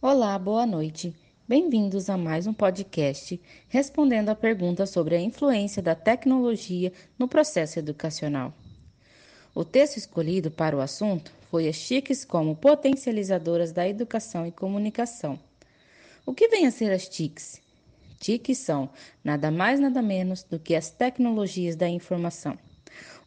Olá, boa noite. Bem-vindos a mais um podcast respondendo a pergunta sobre a influência da tecnologia no processo educacional. O texto escolhido para o assunto foi as TICs como potencializadoras da educação e comunicação. O que vem a ser as TICs? TICs são nada mais nada menos do que as tecnologias da informação.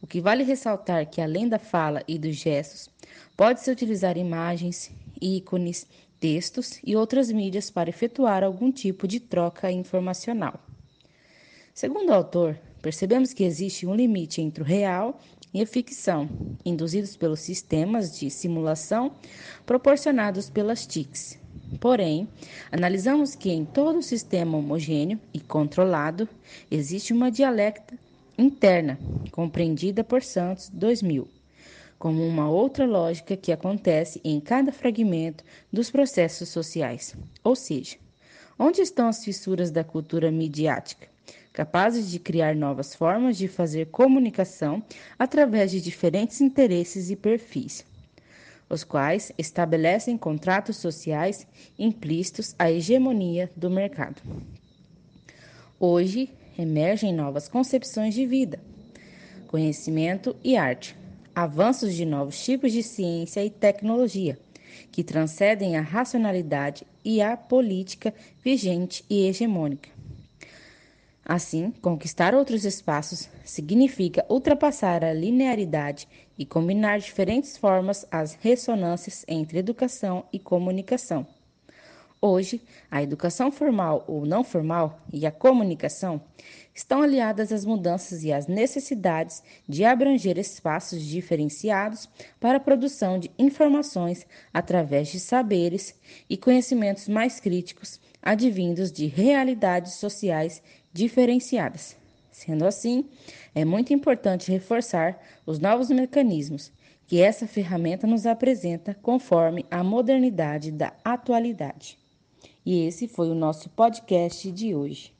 O que vale ressaltar que além da fala e dos gestos, pode-se utilizar imagens, ícones, textos e outras mídias para efetuar algum tipo de troca informacional. Segundo o autor, percebemos que existe um limite entre o real e a ficção, induzidos pelos sistemas de simulação proporcionados pelas TICs. Porém, analisamos que em todo sistema homogêneo e controlado existe uma dialecta interna, compreendida por Santos 2000 como uma outra lógica que acontece em cada fragmento dos processos sociais. Ou seja, onde estão as fissuras da cultura midiática, capazes de criar novas formas de fazer comunicação através de diferentes interesses e perfis, os quais estabelecem contratos sociais implícitos à hegemonia do mercado. Hoje, emergem novas concepções de vida, conhecimento e arte avanços de novos tipos de ciência e tecnologia, que transcendem a racionalidade e a política vigente e hegemônica. Assim, conquistar outros espaços significa ultrapassar a linearidade e combinar diferentes formas as ressonâncias entre educação e comunicação. Hoje, a educação formal ou não formal e a comunicação estão aliadas às mudanças e às necessidades de abranger espaços diferenciados para a produção de informações através de saberes e conhecimentos mais críticos advindos de realidades sociais diferenciadas. Sendo assim, é muito importante reforçar os novos mecanismos que essa ferramenta nos apresenta conforme a modernidade da atualidade. E esse foi o nosso podcast de hoje.